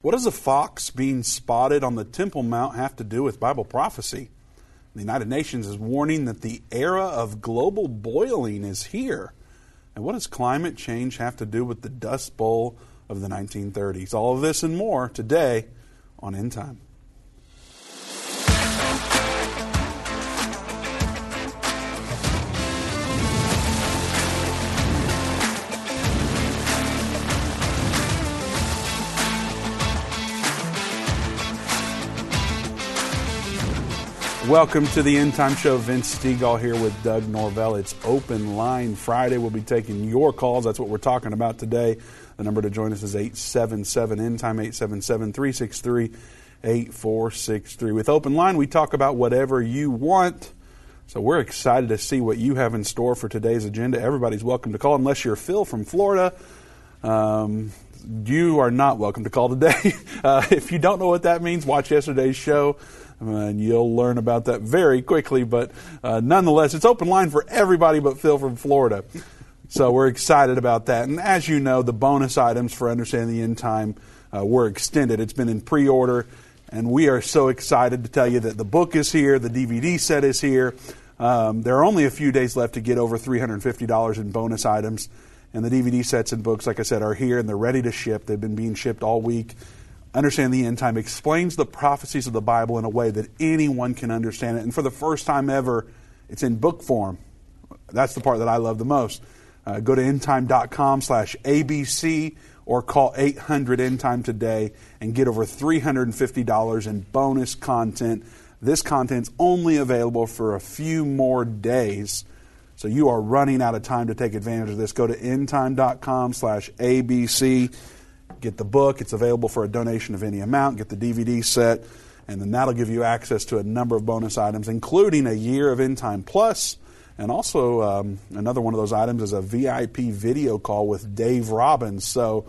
What does a fox being spotted on the Temple Mount have to do with Bible prophecy? The United Nations is warning that the era of global boiling is here. And what does climate change have to do with the Dust Bowl of the 1930s? All of this and more today on End Time. Welcome to the End Time Show. Vince Stegall here with Doug Norvell. It's Open Line Friday. We'll be taking your calls. That's what we're talking about today. The number to join us is 877 End Time, 877 363 8463. With Open Line, we talk about whatever you want. So we're excited to see what you have in store for today's agenda. Everybody's welcome to call, unless you're Phil from Florida. Um, you are not welcome to call today. Uh, if you don't know what that means, watch yesterday's show and you'll learn about that very quickly. But uh, nonetheless, it's open line for everybody but Phil from Florida. So we're excited about that. And as you know, the bonus items for Understanding the End Time uh, were extended. It's been in pre order, and we are so excited to tell you that the book is here, the DVD set is here. Um, there are only a few days left to get over $350 in bonus items. And the DVD sets and books, like I said, are here and they're ready to ship. They've been being shipped all week. Understand the End Time explains the prophecies of the Bible in a way that anyone can understand it. And for the first time ever, it's in book form. That's the part that I love the most. Uh, go to endtime.com slash ABC or call 800 Endtime today and get over $350 in bonus content. This content's only available for a few more days. So you are running out of time to take advantage of this. Go to endtime.com slash ABC get the book. It's available for a donation of any amount. Get the DVD set, and then that'll give you access to a number of bonus items, including a year of End Time Plus, and also um, another one of those items is a VIP video call with Dave Robbins. So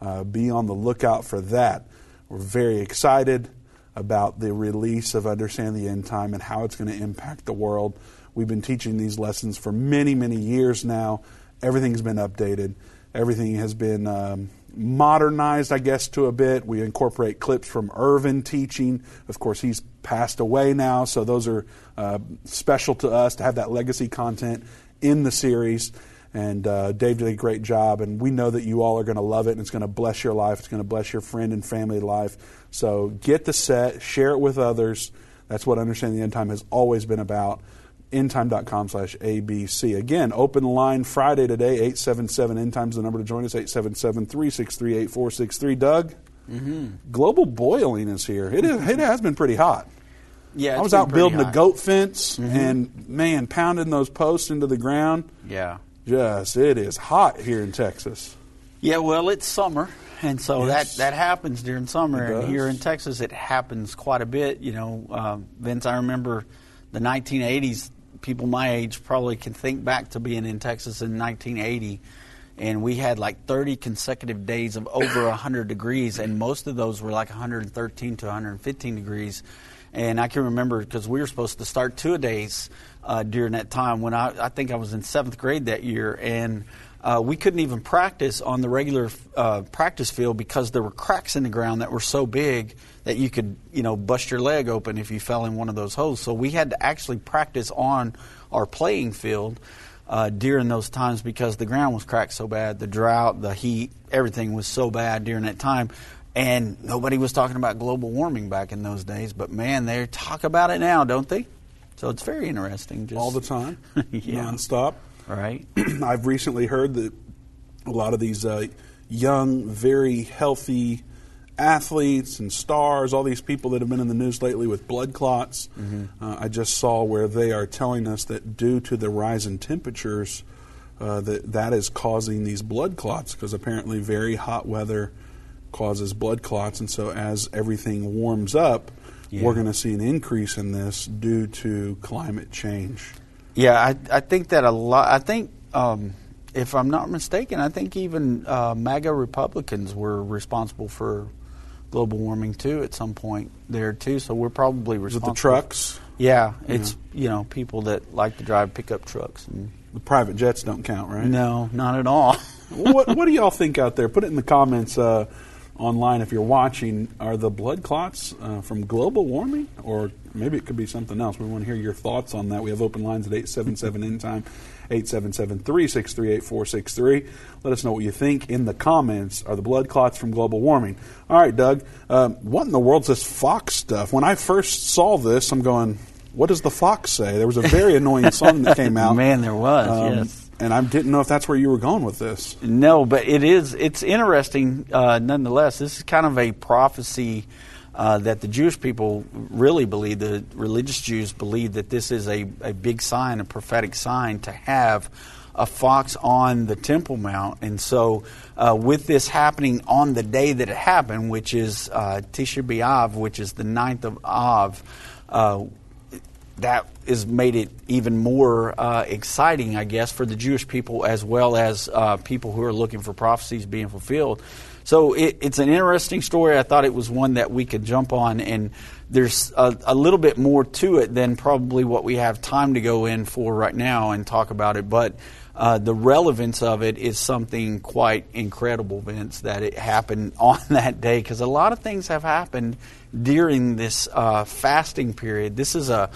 uh, be on the lookout for that. We're very excited about the release of Understand the End Time and how it's going to impact the world. We've been teaching these lessons for many, many years now. Everything's been updated. Everything has been um, modernized, I guess, to a bit. We incorporate clips from Irvin teaching. Of course, he's passed away now, so those are uh, special to us to have that legacy content in the series. And uh, Dave did a great job, and we know that you all are going to love it, and it's going to bless your life. It's going to bless your friend and family life. So get the set, share it with others. That's what Understanding the End Time has always been about endtime.com slash ABC. Again, open line Friday today, 877 Endtime's the number to join us, 877 363 8463. Doug, mm-hmm. global boiling is here. It, is, it has been pretty hot. Yeah, I was out building hot. a goat fence mm-hmm. and, man, pounding those posts into the ground. Yeah. Just, it is hot here in Texas. Yeah, well, it's summer. And so yes. that, that happens during summer. And here in Texas, it happens quite a bit. You know, uh, Vince, I remember the 1980s, people my age probably can think back to being in Texas in 1980 and we had like 30 consecutive days of over 100 degrees, and most of those were like 113 to 115 degrees. And I can remember because we were supposed to start two days uh, during that time when I, I think I was in seventh grade that year, and uh, we couldn't even practice on the regular uh, practice field because there were cracks in the ground that were so big that you could, you know, bust your leg open if you fell in one of those holes. So we had to actually practice on our playing field uh, during those times because the ground was cracked so bad, the drought, the heat, everything was so bad during that time. And nobody was talking about global warming back in those days, but man, they talk about it now, don't they? So it's very interesting. Just, All the time, yeah. nonstop. Right. I've recently heard that a lot of these uh, young, very healthy athletes and stars, all these people that have been in the news lately with blood clots, mm-hmm. uh, I just saw where they are telling us that due to the rise in temperatures, uh, that that is causing these blood clots because apparently very hot weather causes blood clots, and so as everything warms up, yeah. we're going to see an increase in this due to climate change. Yeah, I, I think that a lot. I think, um, if I'm not mistaken, I think even uh, MAGA Republicans were responsible for global warming too at some point there too. So we're probably responsible. With the trucks. Yeah, it's yeah. you know people that like to drive pickup trucks and the private jets don't count, right? No, not at all. what What do y'all think out there? Put it in the comments. Uh, online if you're watching are the blood clots uh, from global warming, or maybe it could be something else. We want to hear your thoughts on that. We have open lines at 877 End Time, 877 363 8463. Let us know what you think in the comments. Are the blood clots from global warming? All right, Doug, um, what in the world's this Fox stuff? When I first saw this, I'm going, what does the Fox say? There was a very annoying song that came out. Man, there was, um, yes and I didn't know if that's where you were going with this. No, but it is. It's interesting, uh, nonetheless. This is kind of a prophecy uh, that the Jewish people really believe. The religious Jews believe that this is a, a big sign, a prophetic sign, to have a fox on the Temple Mount. And so, uh, with this happening on the day that it happened, which is uh, Tisha B'Av, which is the ninth of Av, uh, that has made it even more uh, exciting, I guess, for the Jewish people as well as uh, people who are looking for prophecies being fulfilled. So it, it's an interesting story. I thought it was one that we could jump on, and there's a, a, little bit more to it than probably what we have time to go in for right now and talk about it. But uh, the relevance of it is something quite incredible, Vince, that it happened on that day because a lot of things have happened during this uh, fasting period. This is a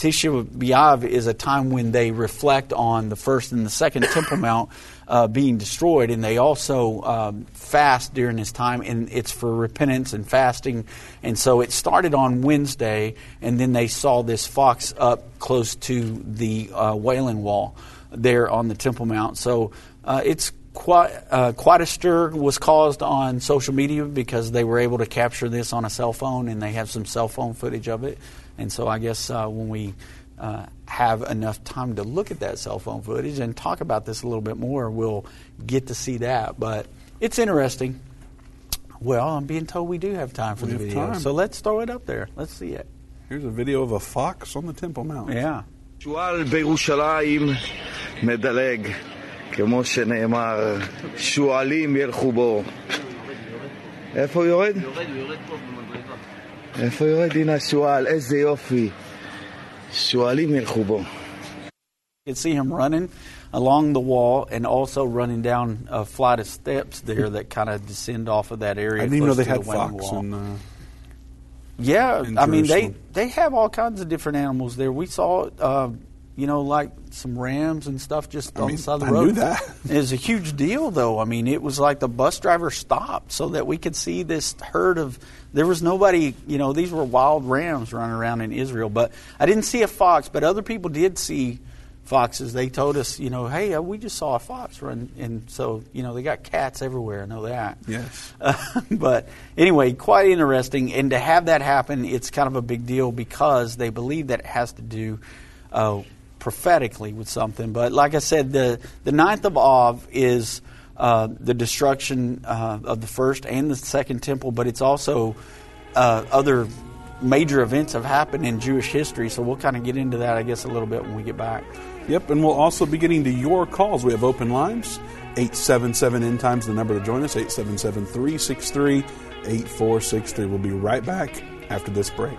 Tisha B'Av is a time when they reflect on the first and the second Temple Mount uh, being destroyed, and they also um, fast during this time, and it's for repentance and fasting. And so it started on Wednesday, and then they saw this fox up close to the uh, Wailing Wall there on the Temple Mount. So uh, it's quite uh, quite a stir was caused on social media because they were able to capture this on a cell phone, and they have some cell phone footage of it. And so I guess uh, when we uh, have enough time to look at that cell phone footage and talk about this a little bit more, we'll get to see that. But it's interesting. Well, I'm being told we do have time for we the video. Time. So let's throw it up there. Let's see it. Here's a video of a fox on the Temple Mount. Yeah. שועל בירושלים מדלג, כמו שנאמר, שועלים ילכו בו. איפה הוא יורד? יורד, הוא יורד פה במדרגה. איפה יורד? הנה השועל, איזה יופי. שועלים ילכו בו. You can see him running along the wall and also running down a flight of steps there that kind of descend off of that area. I didn't know they had the fox in, uh, yeah, I mean they they have all kinds of different animals there. We saw, uh, you know, like some rams and stuff just I on mean, the side of the I road. Knew that. it was a huge deal, though. I mean, it was like the bus driver stopped so that we could see this herd of. There was nobody, you know, these were wild rams running around in Israel. But I didn't see a fox, but other people did see foxes. They told us, you know, hey, uh, we just saw a fox run, and so you know they got cats everywhere. I know that. Yes. Uh, but anyway, quite interesting, and to have that happen, it's kind of a big deal because they believe that it has to do. Uh, prophetically with something. But like I said, the, the ninth of Av is uh, the destruction uh, of the first and the second temple, but it's also uh, other major events have happened in Jewish history. So we'll kind of get into that, I guess, a little bit when we get back. Yep, and we'll also be getting to your calls. We have open lines. 877 End Times, the number to join us, 877 363 8463. We'll be right back after this break.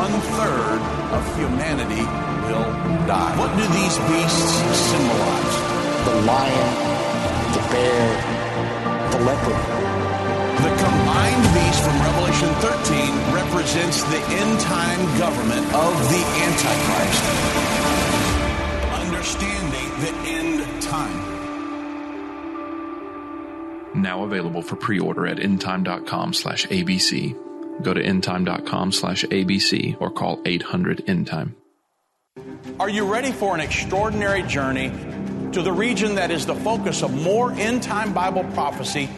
One third of humanity will die. What do these beasts symbolize? The lion, the bear, the leopard. The combined beast from Revelation 13 represents the end time government of the Antichrist. Understanding the end time. Now available for pre-order at endtime.com slash ABC. Go to endtime.com slash ABC or call 800 endtime. Are you ready for an extraordinary journey to the region that is the focus of more end time Bible prophecy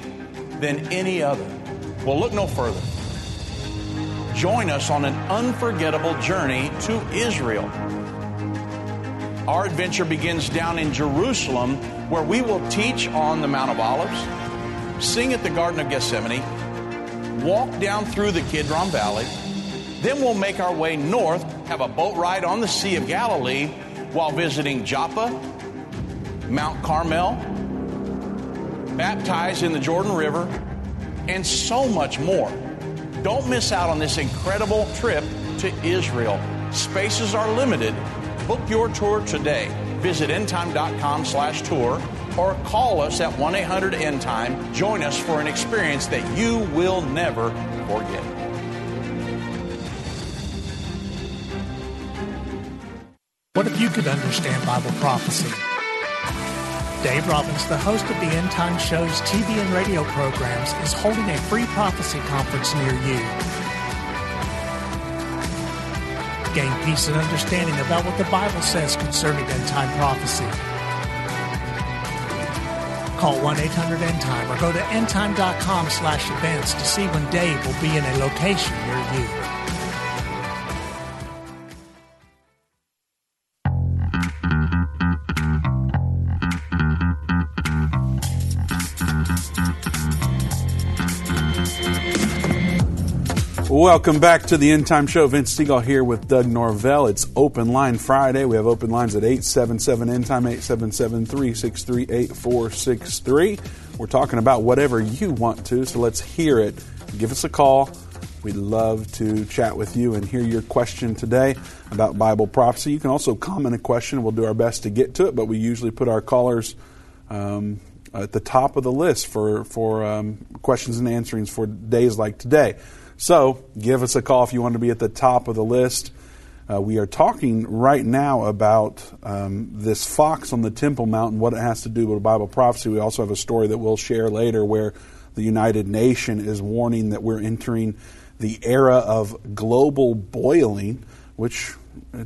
than any other? Well, look no further. join us on an unforgettable journey to Israel. Our adventure begins down in Jerusalem, where we will teach on the Mount of Olives, sing at the Garden of Gethsemane, walk down through the Kidron Valley. Then we'll make our way north, have a boat ride on the Sea of Galilee while visiting Joppa, Mount Carmel, baptize in the Jordan River, and so much more. Don't miss out on this incredible trip to Israel. Spaces are limited. Book your tour today. Visit endtime.com slash tour or call us at 1-800-END-TIME. Join us for an experience that you will never forget. What if you could understand Bible prophecy? Dave Robbins, the host of the End Time Show's TV and radio programs, is holding a free prophecy conference near you. Gain peace and understanding about what the Bible says concerning end time prophecy. Call 1-800-END-TIME or go to endtime.com slash events to see when Dave will be in a location near you. Welcome back to the End Time Show. Vince Stegall here with Doug Norvell. It's Open Line Friday. We have open lines at 877 End Time, 877 363 8463. We're talking about whatever you want to, so let's hear it. Give us a call. We'd love to chat with you and hear your question today about Bible prophecy. You can also comment a question. We'll do our best to get to it, but we usually put our callers um, at the top of the list for, for um, questions and answerings for days like today. So give us a call if you want to be at the top of the list. Uh, we are talking right now about um, this fox on the Temple Mount and what it has to do with Bible prophecy. We also have a story that we'll share later where the United Nation is warning that we're entering the era of global boiling, which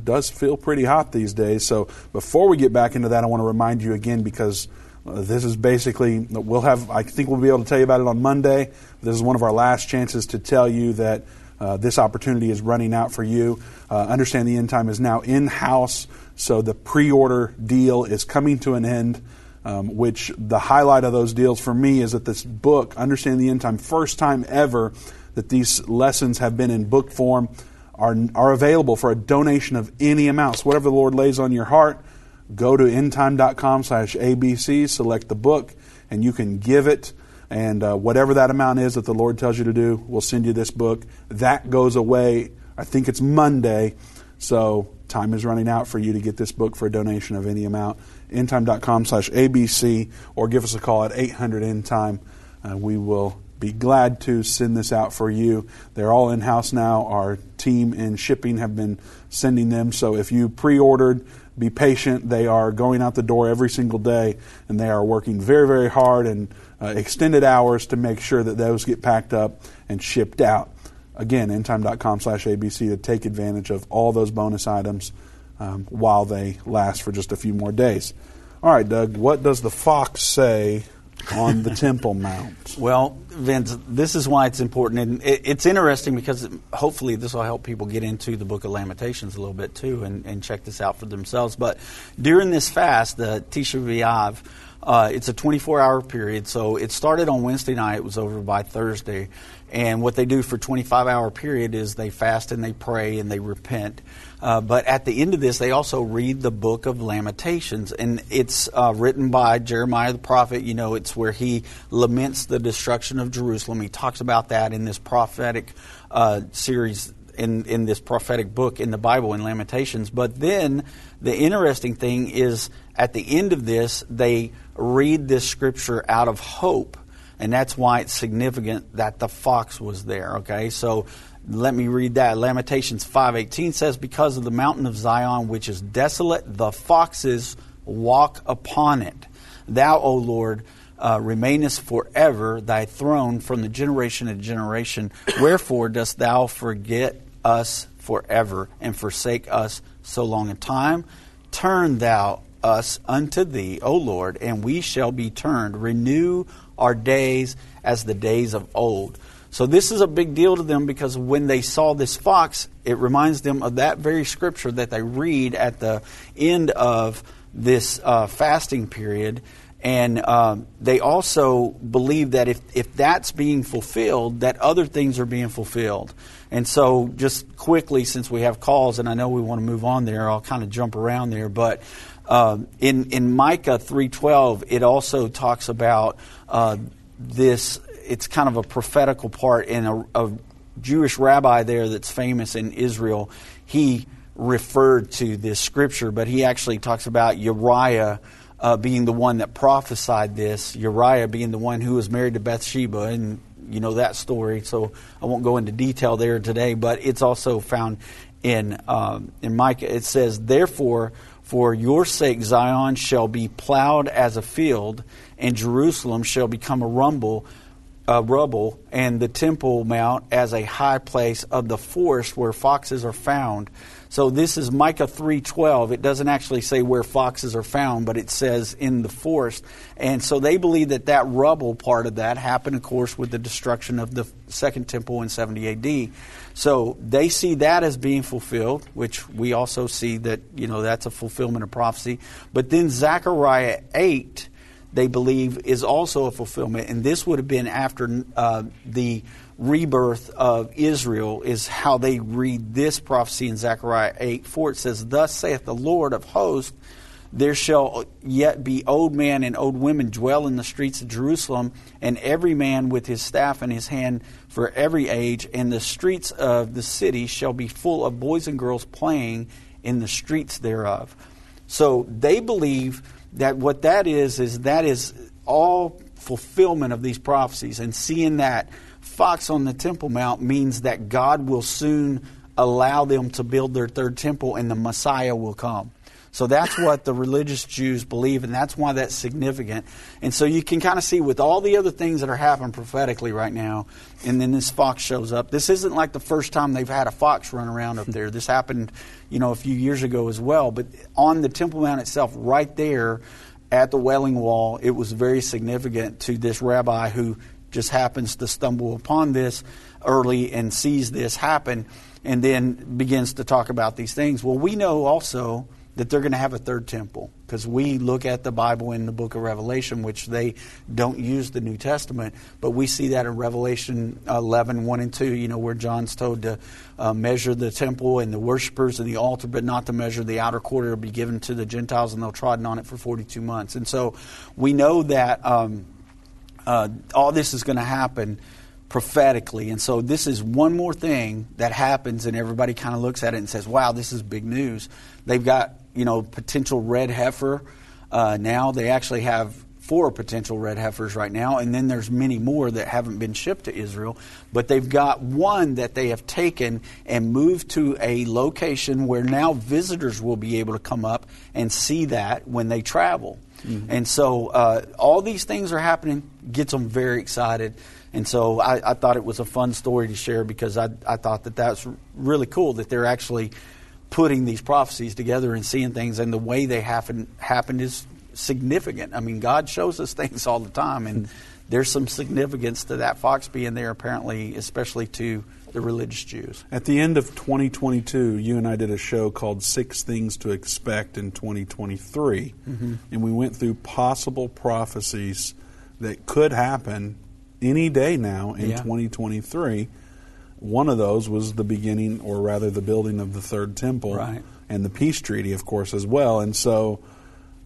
does feel pretty hot these days. So before we get back into that, I want to remind you again because this is basically, we'll have, I think we'll be able to tell you about it on Monday. This is one of our last chances to tell you that uh, this opportunity is running out for you. Uh, understand the end time is now in house, so the pre order deal is coming to an end. Um, which the highlight of those deals for me is that this book, Understand the End Time, first time ever that these lessons have been in book form, are, are available for a donation of any amount. So, whatever the Lord lays on your heart, go to endtime.com slash ABC, select the book, and you can give it. And uh, whatever that amount is that the Lord tells you to do, we'll send you this book. That goes away, I think it's Monday. So time is running out for you to get this book for a donation of any amount. Endtime.com slash ABC or give us a call at 800 Endtime. Uh, we will be glad to send this out for you. They're all in house now. Our team in shipping have been sending them. So if you pre ordered, be patient. They are going out the door every single day, and they are working very, very hard and uh, extended hours to make sure that those get packed up and shipped out. Again, endtime.com slash ABC to take advantage of all those bonus items um, while they last for just a few more days. All right, Doug, what does the fox say on the Temple Mount? Well, Vince, this is why it's important, and it's interesting because hopefully this will help people get into the Book of Lamentations a little bit too, and, and check this out for themselves. But during this fast, the Tisha B'av, uh, it's a 24-hour period, so it started on Wednesday night. It was over by Thursday, and what they do for 25-hour period is they fast and they pray and they repent. Uh, but at the end of this, they also read the book of Lamentations, and it's uh, written by Jeremiah the prophet. You know, it's where he laments the destruction of Jerusalem. He talks about that in this prophetic uh, series, in, in this prophetic book in the Bible, in Lamentations. But then the interesting thing is at the end of this, they read this scripture out of hope and that's why it's significant that the fox was there okay so let me read that. Lamentations 5:18 says because of the mountain of Zion which is desolate the foxes walk upon it. Thou, O Lord, uh, remainest forever, thy throne from the generation to generation. Wherefore dost thou forget us forever and forsake us so long a time? Turn thou us unto thee, O Lord, and we shall be turned. Renew our days as the days of old. So this is a big deal to them because when they saw this fox, it reminds them of that very scripture that they read at the end of this uh, fasting period. And um, they also believe that if, if that's being fulfilled, that other things are being fulfilled. And so, just quickly, since we have calls, and I know we want to move on there, I'll kind of jump around there. But uh, in in Micah three twelve, it also talks about uh, this. It's kind of a prophetical part in a, a Jewish rabbi there that's famous in Israel. He referred to this scripture, but he actually talks about Uriah. Uh, being the one that prophesied this, Uriah being the one who was married to Bathsheba, and you know that story, so I won't go into detail there today. But it's also found in um, in Micah. It says, "Therefore, for your sake, Zion shall be plowed as a field, and Jerusalem shall become a rumble." Uh, rubble and the temple mount as a high place of the forest where foxes are found so this is Micah 3:12. It doesn't actually say where foxes are found, but it says in the forest. And so they believe that that rubble part of that happened of course with the destruction of the second temple in 70 AD. So they see that as being fulfilled, which we also see that, you know, that's a fulfillment of prophecy. But then Zechariah 8 they believe is also a fulfillment and this would have been after uh, the rebirth of Israel is how they read this prophecy in Zechariah 8 4. It says, Thus saith the Lord of hosts, there shall yet be old men and old women dwell in the streets of Jerusalem, and every man with his staff in his hand for every age, and the streets of the city shall be full of boys and girls playing in the streets thereof. So they believe that what that is, is that is all fulfillment of these prophecies, and seeing that fox on the Temple Mount means that God will soon allow them to build their third temple and the Messiah will come. So that's what the religious Jews believe, and that's why that's significant. And so you can kind of see with all the other things that are happening prophetically right now, and then this fox shows up. This isn't like the first time they've had a fox run around up there. This happened, you know, a few years ago as well. But on the Temple Mount itself, right there at the Wailing Wall, it was very significant to this rabbi who just happens to stumble upon this early and sees this happen and then begins to talk about these things. Well, we know also that they're going to have a third temple because we look at the Bible in the book of Revelation, which they don't use the New Testament, but we see that in Revelation 11, 1 and 2, you know, where John's told to uh, measure the temple and the worshippers and the altar, but not to measure the outer quarter, It'll be given to the Gentiles and they'll trodden on it for 42 months. And so we know that. Um, uh, all this is going to happen prophetically. And so this is one more thing that happens, and everybody kind of looks at it and says, wow, this is big news. They've got, you know, potential red heifer uh, now. They actually have four potential red heifers right now, and then there's many more that haven't been shipped to Israel. But they've got one that they have taken and moved to a location where now visitors will be able to come up and see that when they travel. Mm-hmm. And so uh, all these things are happening, gets them very excited. And so I, I, thought it was a fun story to share because I, I thought that that's really cool that they're actually putting these prophecies together and seeing things, and the way they happen happened is significant. I mean, God shows us things all the time, and there's some significance to that fox being there, apparently, especially to the religious Jews. At the end of 2022, you and I did a show called Six Things to Expect in 2023. Mm-hmm. And we went through possible prophecies that could happen any day now in yeah. 2023. One of those was the beginning, or rather, the building of the third temple. Right. And the peace treaty, of course, as well. And so.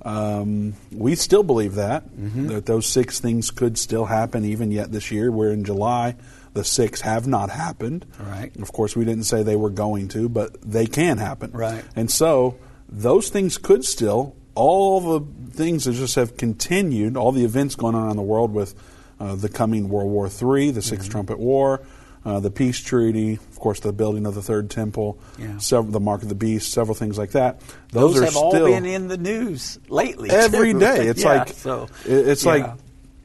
Um, we still believe that mm-hmm. that those six things could still happen even yet this year. We're in July. The six have not happened. Right. Of course, we didn't say they were going to, but they can happen. Right. And so those things could still, all the things that just have continued, all the events going on in the world with uh, the coming World War III, the 6th mm-hmm. Trumpet War, uh, the peace treaty, of course, the building of the third temple, yeah. several, the mark of the beast, several things like that. Those, Those have all been in the news lately. Every too. day, it's yeah, like so, it's yeah. like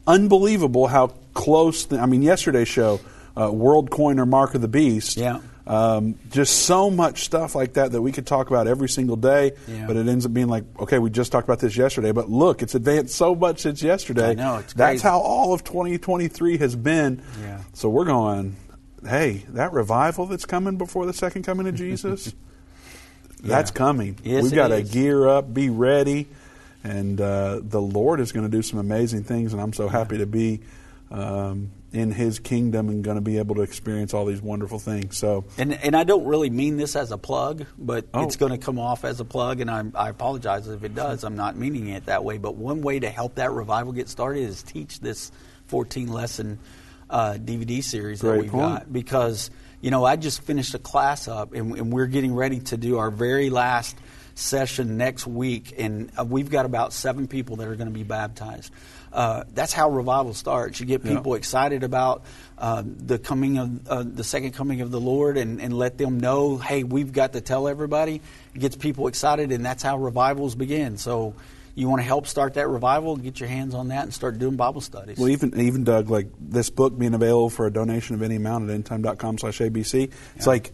unbelievable how close. The, I mean, yesterday's show uh, World Coin or Mark of the Beast. Yeah. Um, just so much stuff like that that we could talk about every single day, yeah. but it ends up being like, okay, we just talked about this yesterday, but look, it's advanced so much since yesterday. I know, it's That's how all of 2023 has been. Yeah. So we're going, hey, that revival that's coming before the second coming of Jesus, that's coming. Yes, We've got to gear up, be ready, and uh, the Lord is going to do some amazing things. And I'm so happy to be um, in His kingdom and going to be able to experience all these wonderful things. So And and I don't really mean this as a plug, but Oh. it's going to come off as a plug, and I, I apologize if it does. I'm not meaning it that way. But one way to help that revival get started is teach this 14 lesson uh, DVD series that we've point. got because you know I just finished a class up, and, and we're getting ready to do our very last session next week, and uh, we've got about seven people that are going to be baptized. Uh, that's how revival starts. You get Yeah. people excited about uh, the coming of uh, the second coming of the Lord, and, and let them know, hey, we've got to tell everybody. It gets people excited, and that's how revivals begin. So, you want to help start that revival? Get your hands on that and start doing Bible studies. Well, even even Doug, like this book being available for a donation of any amount at endtime.com slash ABC, it's like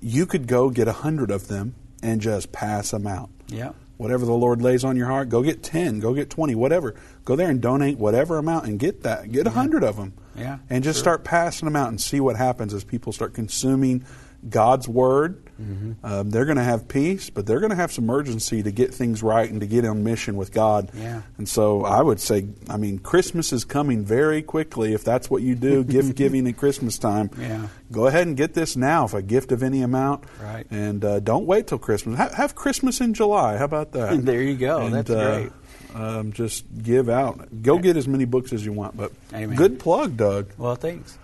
you could go get a hundred of them and just pass them out. yeah, Whatever the Lord lays on your heart, go get ten, go get twenty, whatever. Go there and donate whatever amount and get that. Get a hundred of them. Yeah, And just sure. start passing them out and see what happens as people start consuming God's word. Mm-hmm. Um, they're going to have peace, but they're going to have some urgency to get things right and to get on mission with God. Yeah. And so I would say, I mean, Christmas is coming very quickly. If that's what you do, gift giving at Christmas time, Yeah. go ahead and get this now, if a gift of any amount. Right. And uh, don't wait till Christmas. Ha- have Christmas in July. How about that? There you go. And, That's uh, great. Um, just give out. Go get as many books as you want. But Amen. good plug, Doug. well, thanks.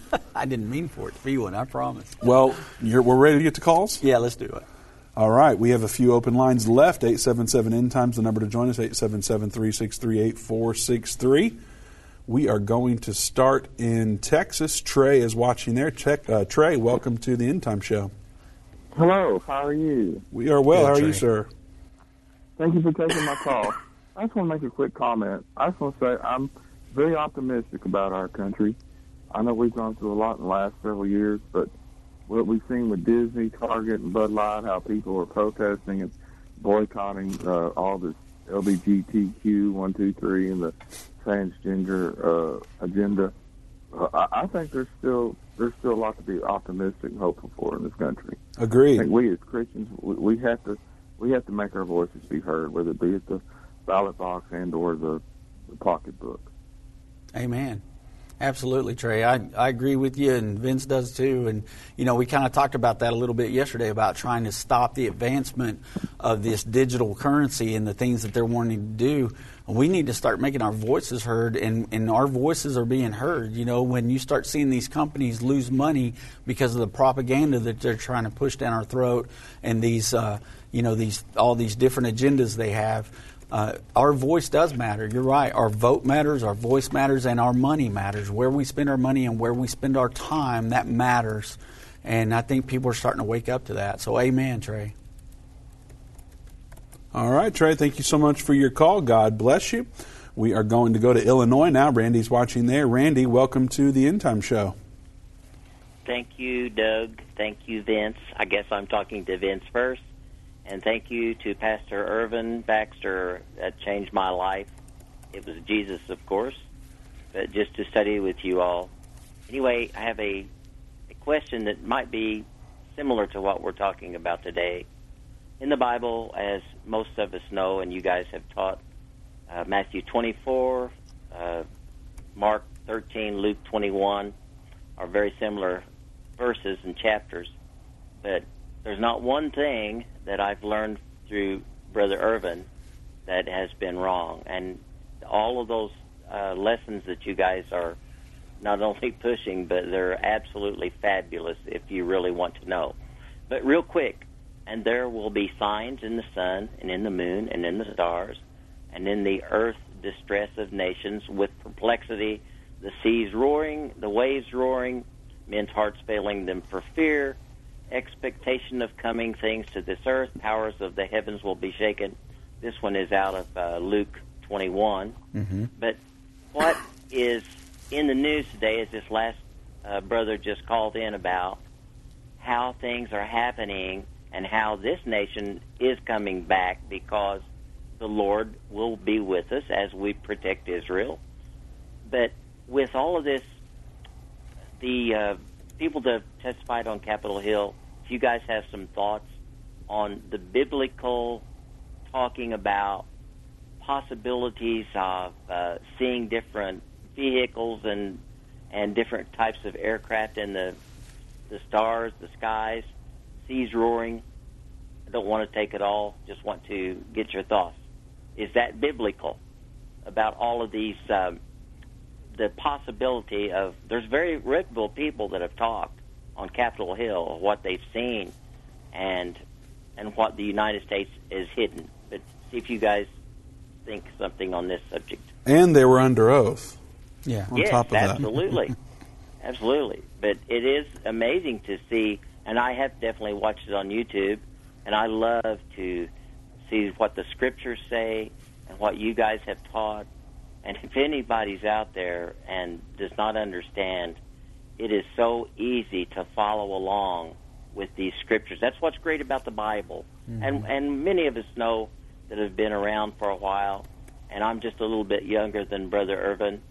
I didn't mean for it to be one. I promise. Well, you're, we're ready to get to calls? Yeah, let's do it. All right. We have a few open lines left. 877 End Times, the number to join us, 877 363 8463. We are going to start in Texas. Trey is watching there. Check, uh, Trey, welcome to the End Time Show. Hello, how are you? We are well. Good, How are you, sir? Thank you for taking my call. I just want to make a quick comment. I just want to say I'm very optimistic about our country. I know we've gone through a lot in the last several years, but what we've seen with Disney, Target, and Bud Light, how people are protesting and boycotting uh, all this LGBTQ one, two, three, and the transgender uh, agenda. Uh, I, I think there's still there's still a lot to be optimistic and hopeful for in this country. Agreed. I think we as Christians, we, we have to we have to make our voices be heard, whether it be at the ballot box and or the, the pocketbook. Amen. Absolutely, Trey. I, I agree with you, and Vince does too. And, you know, we kind of talked about that a little bit yesterday about trying to stop the advancement of this digital currency and the things that they're wanting to do. We need to start making our voices heard, and, and our voices are being heard. You know, when you start seeing these companies lose money because of the propaganda that they're trying to push down our throat and these, uh, you know, these all these different agendas they have. Uh, our voice does matter. You're right. Our vote matters, our voice matters, and our money matters. Where we spend our money and where we spend our time, that matters. And I think people are starting to wake up to that. So, amen, Trey. All right, Trey, thank you so much for your call. God bless you. We are going to go to Illinois now. Randy's watching there. Randy, welcome to the End Time Show. Thank you, Doug. Thank you, Vince. I guess I'm talking to Vince first. And thank you to Pastor Irvin Baxter. That changed my life. It was Jesus, of course, but just to study with you all. Anyway, I have a, a question that might be similar to what we're talking about today. In the Bible, as most of us know, and you guys have taught, uh, Matthew 24, uh, Mark 13, Luke 21 are very similar verses and chapters, but there's not one thing that I've learned through Brother Irvin that has been wrong. And all of those uh, lessons that you guys are not only pushing, but they're absolutely fabulous if you really want to know. But real quick, and there will be signs in the sun and in the moon and in the stars and in the earth distress of nations with perplexity, the seas roaring, the waves roaring, men's hearts failing them for fear, expectation of coming things to this earth, powers of the heavens will be shaken. This one is out of uh, Luke 21. Mm-hmm. But what is in the news today is this last uh, brother just called in about how things are happening and how this nation is coming back because the Lord will be with us as we protect Israel. But with all of this the uh, people that have testified on Capitol Hill, if you guys have some thoughts on the biblical talking about possibilities of uh, seeing different vehicles and and different types of aircraft in the the stars, the skies, seas roaring. I don't want to take it all. Just want to get your thoughts. Is that biblical about all of these? Um, the possibility of there's very reputable people that have talked on Capitol Hill what they've seen and and what the United States is hidden. But see if you guys think something on this subject. And they were under oath. Yeah. On yes, top of that. absolutely, absolutely. But it is amazing to see, and I have definitely watched it on YouTube, and I love to see what the scriptures say and what you guys have taught. And if anybody's out there and does not understand, it is so easy to follow along with these scriptures. That's what's great about the Bible. And and many of us know that have been around for a while, and I'm just a little bit younger than Brother Irvin,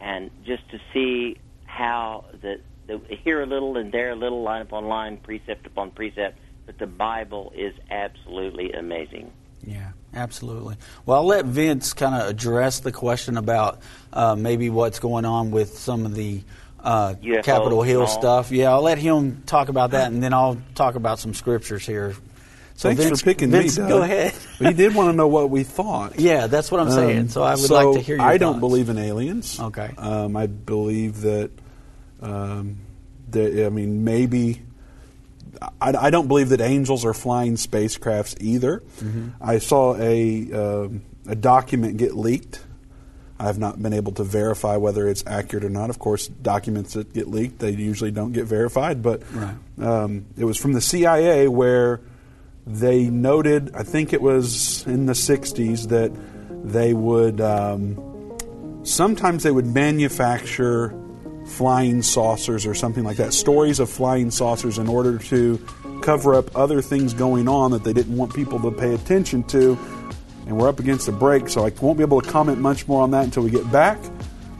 and just to see how the, the here a little and there a little, line upon line, precept upon precept, but the Bible is absolutely amazing. Yeah, absolutely. Well, I'll let Vince kind of address the question about uh, maybe what's going on with some of the uh, UFOs Capitol Hill and stuff. Yeah, I'll let him talk about that, and then I'll talk about some scriptures here. So Thanks Vince, for picking Vince, me, Doug. Go ahead. But he did want to know what we thought. Yeah, that's what I'm saying. Um, So I would so like to hear your I don't believe in aliens. Okay. Um, I believe that, um, that, I mean, maybe. I, I don't believe that angels are flying spacecrafts either. Mm-hmm. I saw a um, a document get leaked. I have not been able to verify whether it's accurate or not. Of course, documents that get leaked they usually don't get verified. But Right. um, it was from the CIA where they noted, I think it was in the 60s, that they would um, sometimes they would manufacture flying saucers or something like that, stories of flying saucers in order to cover up other things going on that they didn't want people to pay attention to. And we're up against a break, so I won't be able to comment much more on that until we get back.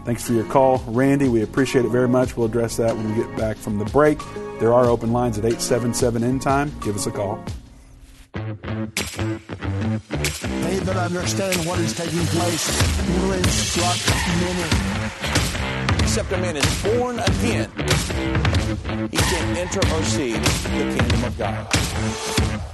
Thanks for your call, Randy. We appreciate it very much. We'll address that when we get back from the break. There are open lines at 877 End Time. Give us a call. They that understand what is taking place will instruct many. Except a man is born again, he can enter or see the kingdom of God.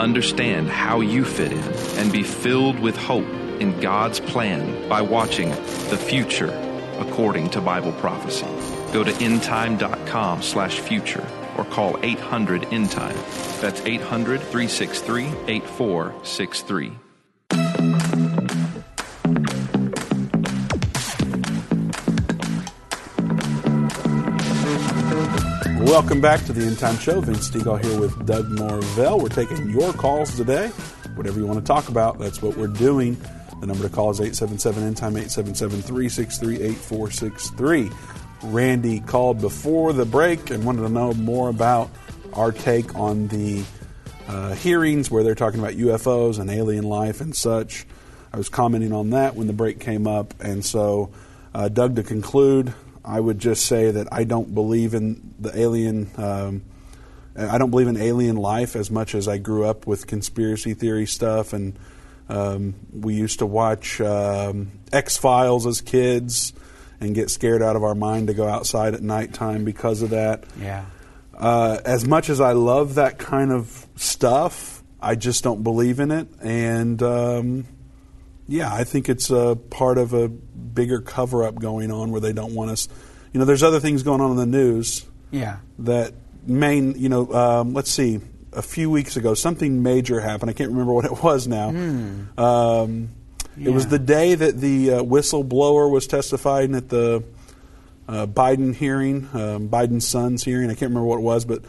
understand how you fit in, and be filled with hope in God's plan by watching The Future According to Bible Prophecy. Go to endtime.com slash future or call 800 end time. That's 800 363 8463. Welcome back to the End Time Show. Vince Stegall here with Doug Norvell. We're taking your calls today. Whatever you want to talk about, that's what we're doing. The number to call is 877 End Time, 877 363 8463. Randy called before the break and wanted to know more about our take on the uh, hearings where they're talking about UFOs and alien life and such. I was commenting on that when the break came up. And so, uh, Doug, to conclude, I would just say that I don't believe in the alien. Um, I don't believe in alien life as much as I grew up with conspiracy theory stuff, and um, we used to watch um, X Files as kids and get scared out of our mind to go outside at nighttime because of that. Yeah. uh, as much as I love that kind of stuff, I just don't believe in it. And um, yeah, I think it's a part of a bigger cover up going on where they don't want us. You know, there's other things going on in the news. Yeah. That main, you know, um, let's see, a few weeks ago, something major happened. I can't remember what it was now. Hmm. Um, Yeah. It was the day that the uh, whistleblower was testifying at the uh, Biden hearing, um, Biden's son's hearing. I can't remember what it was, but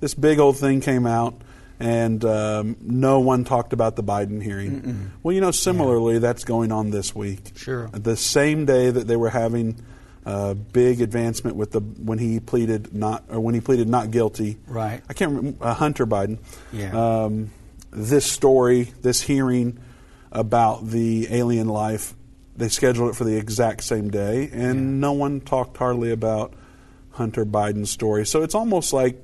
this big old thing came out, and um, no one talked about the Biden hearing. Mm-mm. Well, you know, similarly, that's going on this week. Sure. The same day that they were having a big advancement with the when he pleaded not or when he pleaded not guilty. Right. I can't remember uh, Hunter Biden. Yeah. Um, this story, this hearing about the alien life, they scheduled it for the exact same day, and no one talked hardly about Hunter Biden's story. So it's almost like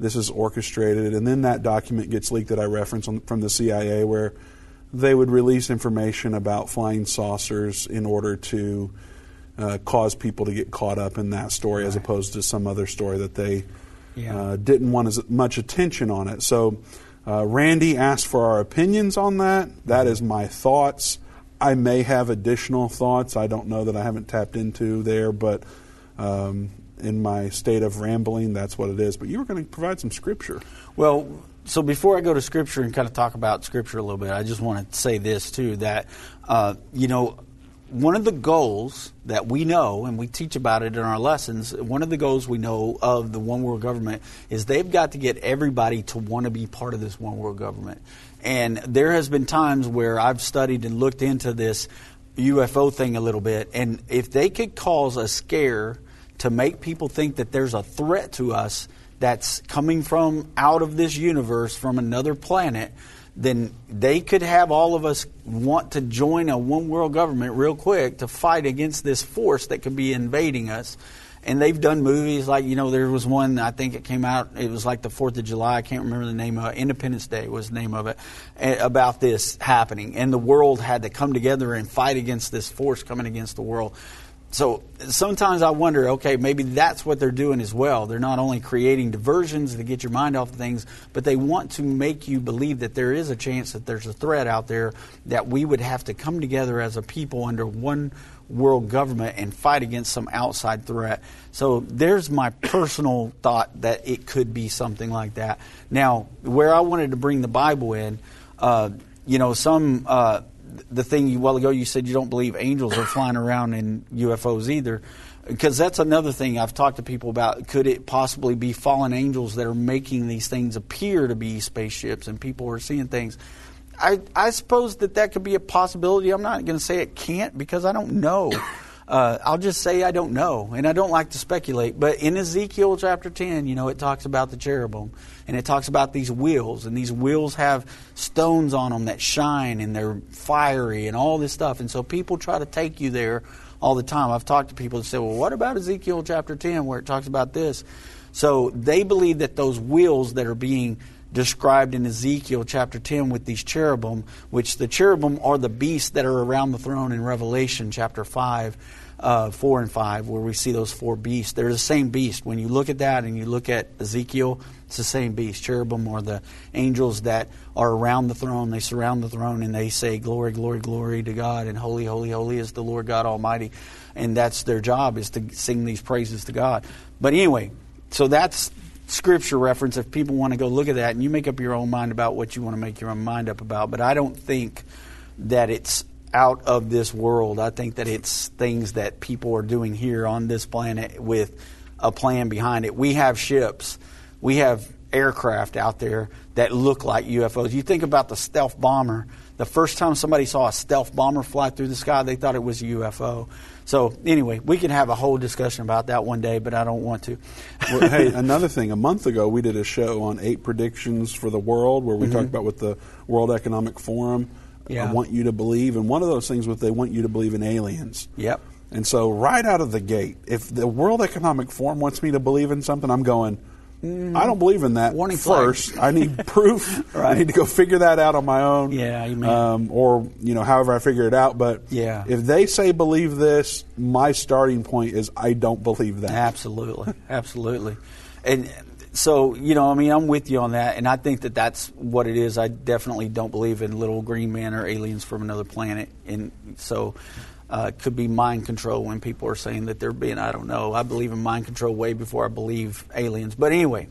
this is orchestrated, and then that document gets leaked that I referenced on, from the CIA, where they would release information about flying saucers in order to uh, cause people to get caught up in that story, as opposed to some other story that they Yeah. uh, didn't want as much attention on it. So uh, Randy asked for our opinions on that. That is my thoughts. I may have additional thoughts. I don't know that I haven't tapped into there, but um, in my state of rambling, that's what it is. But you were going to provide some scripture. Well, so before I go to Scripture and kind of talk about Scripture a little bit, I just want to say this too that, uh, you know, one of the goals that we know, and we teach about it in our lessons, one of the goals we know of the one world government is they've got to get everybody to want to be part of this one world government. And there has been times where I've studied and looked into this UFO thing a little bit, and if they could cause a scare to make people think that there's a threat to us that's coming from out of this universe from another planet, then they could have all of us want to join a one world government real quick to fight against this force that could be invading us. And they've done movies like, you know, there was one, I think it came out, it was like the 4th of July, I can't remember the name of it, Independence Day was the name of it, eh, about this happening. And the world had to come together and fight against this force coming against the world. So sometimes I wonder, okay, maybe that's what they're doing as well. They're not only creating diversions to get your mind off of things, but they want to make you believe that there is a chance that there's a threat out there that we would have to come together as a people under one world government and fight against some outside threat. So there's my personal thought that it could be something like that. Now, where I wanted to bring the Bible in, uh, you know, some. Uh, the thing you, a while ago you said you don't believe angels are flying around in UFOs either, because that's another thing I've talked to people about. Could it possibly be fallen angels that are making these things appear to be spaceships, and people are seeing things? I I suppose that that could be a possibility. I'm not going to say it can't because I don't know. Uh, I'll just say I don't know, and I don't like to speculate. But in Ezekiel chapter 10, you know, it talks about the cherubim, and it talks about these wheels, and these wheels have stones on them that shine, and they're fiery, and all this stuff. And so people try to take you there all the time. I've talked to people that say, well, what about Ezekiel chapter 10 where it talks about this? So they believe that those wheels that are being described in Ezekiel chapter 10 with these cherubim, which the cherubim are the beasts that are around the throne in Revelation chapter 5, uh, 4 and 5, where we see those four beasts. They're the same beast. When you look at that and you look at Ezekiel, it's the same beast. Cherubim are the angels that are around the throne. They surround the throne and they say, Glory, glory, glory to God, and holy, holy, holy is the Lord God Almighty. And that's their job, is to sing these praises to God. But anyway, so that's scripture reference if people want to go look at that and you make up your own mind about what you want to make your own mind up about but i don't think that it's out of this world i think that it's things that people are doing here on this planet with a plan behind it we have ships we have aircraft out there that look like ufos you think about the stealth bomber the first time somebody saw a stealth bomber fly through the sky they thought it was a ufo so anyway, we can have a whole discussion about that one day, but I don't want to. well, hey, another thing. A month ago, we did a show on eight predictions for the world, where we Mhm. talked about what the World Economic Forum Yeah. want you to believe, and one of those things was they want you to believe in aliens. Yep. And so, right out of the gate, if the World Economic Forum wants me to believe in something, I'm going. I don't believe in that. Mm. Warning flag. first, I need proof. I need to go figure that out on my own. Yeah, you mean- um, or you know, however I figure it out. But Yeah. if they say believe this, my starting point is I don't believe that. Absolutely, absolutely. And so you know, I mean, I'm with you on that, and I think that that's what it is. I definitely don't believe in little green men or aliens from another planet, and so uh, it could be mind control when people are saying that they're being. I don't know. I believe in mind control way before I believe aliens. But anyway,